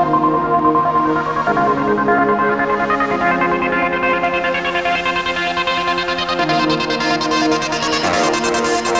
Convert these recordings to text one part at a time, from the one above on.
Thank you.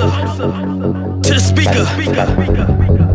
to the speaker.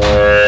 Yeah.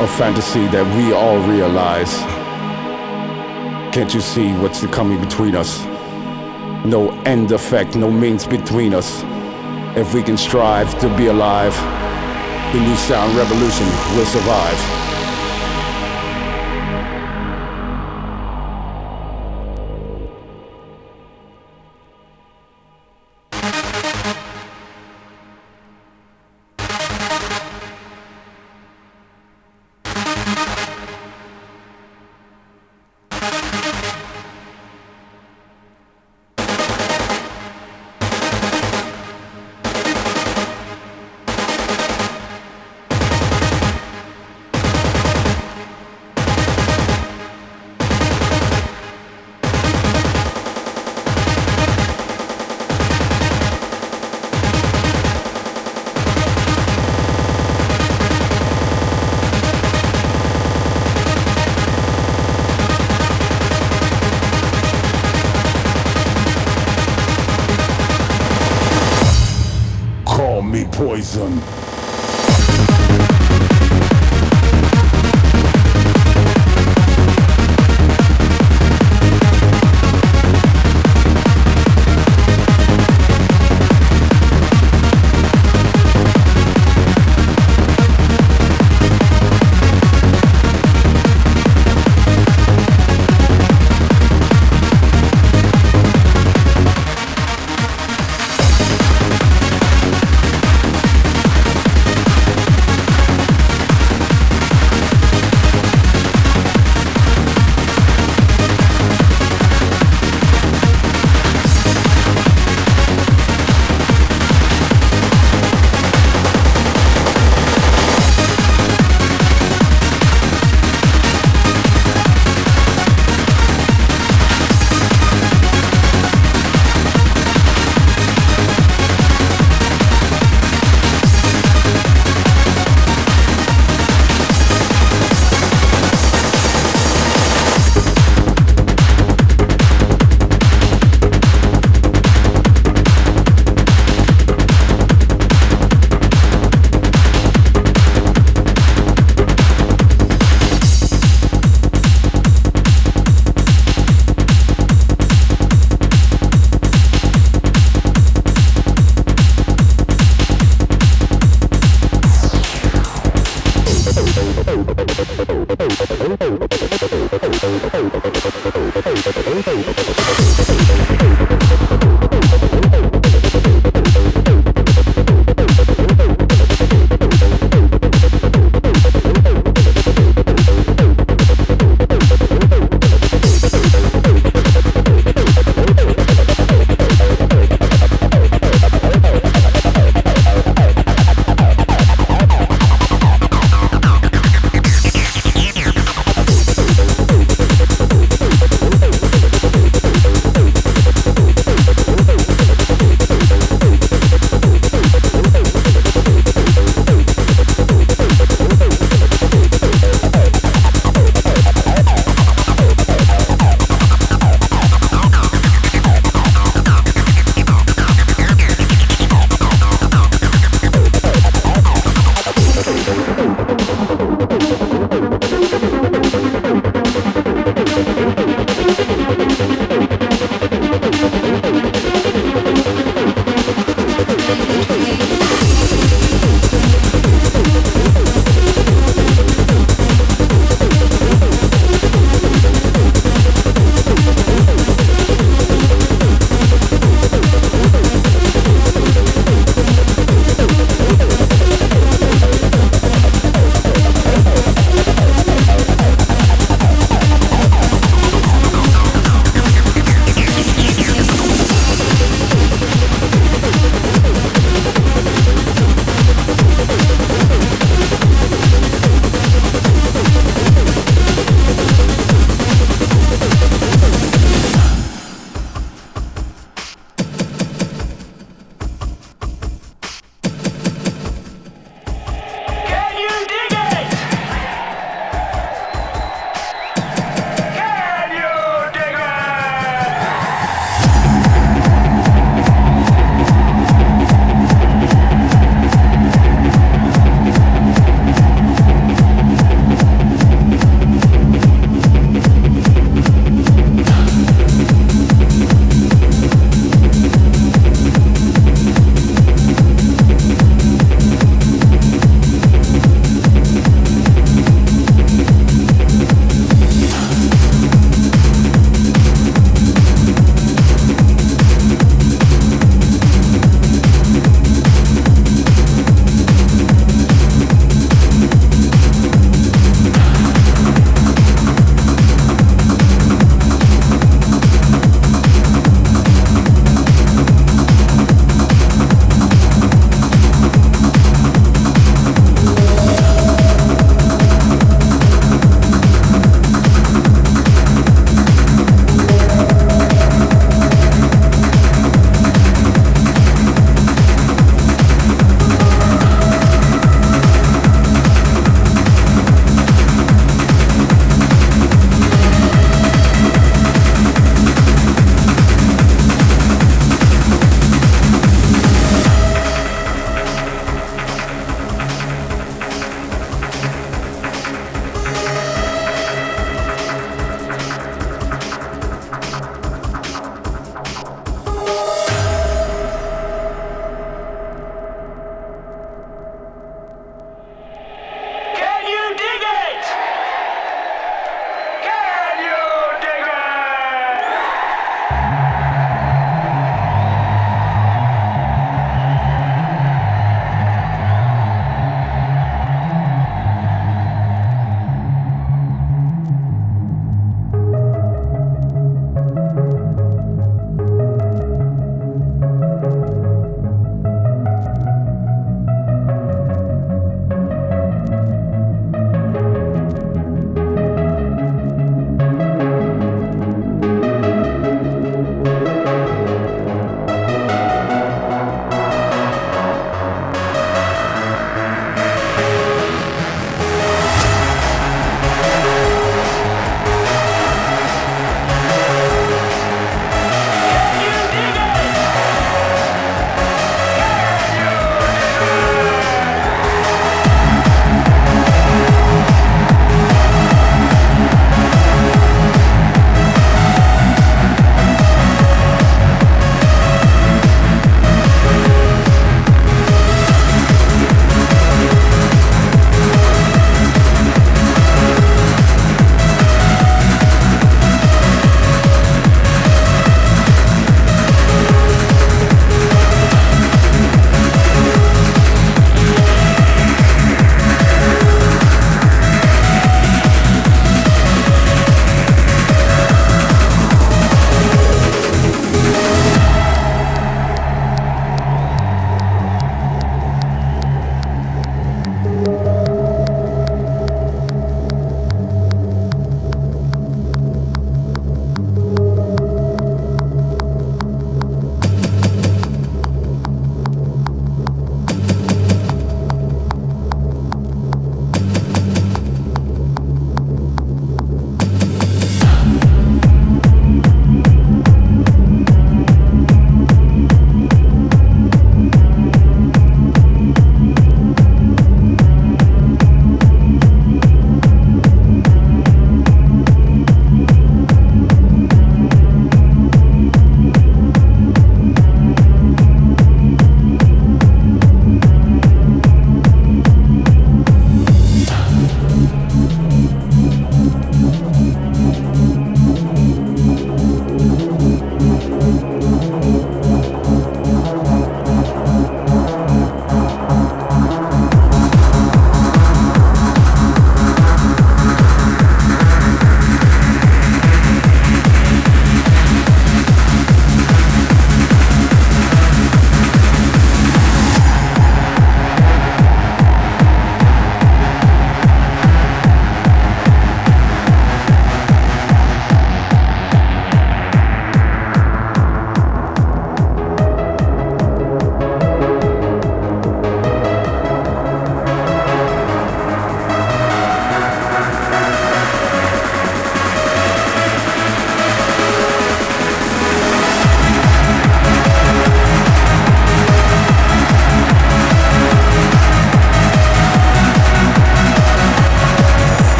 A fantasy that we all realize. Can't you see what's coming between us? No end effect, no means between us. If we can strive to be alive, the new sound revolution will survive.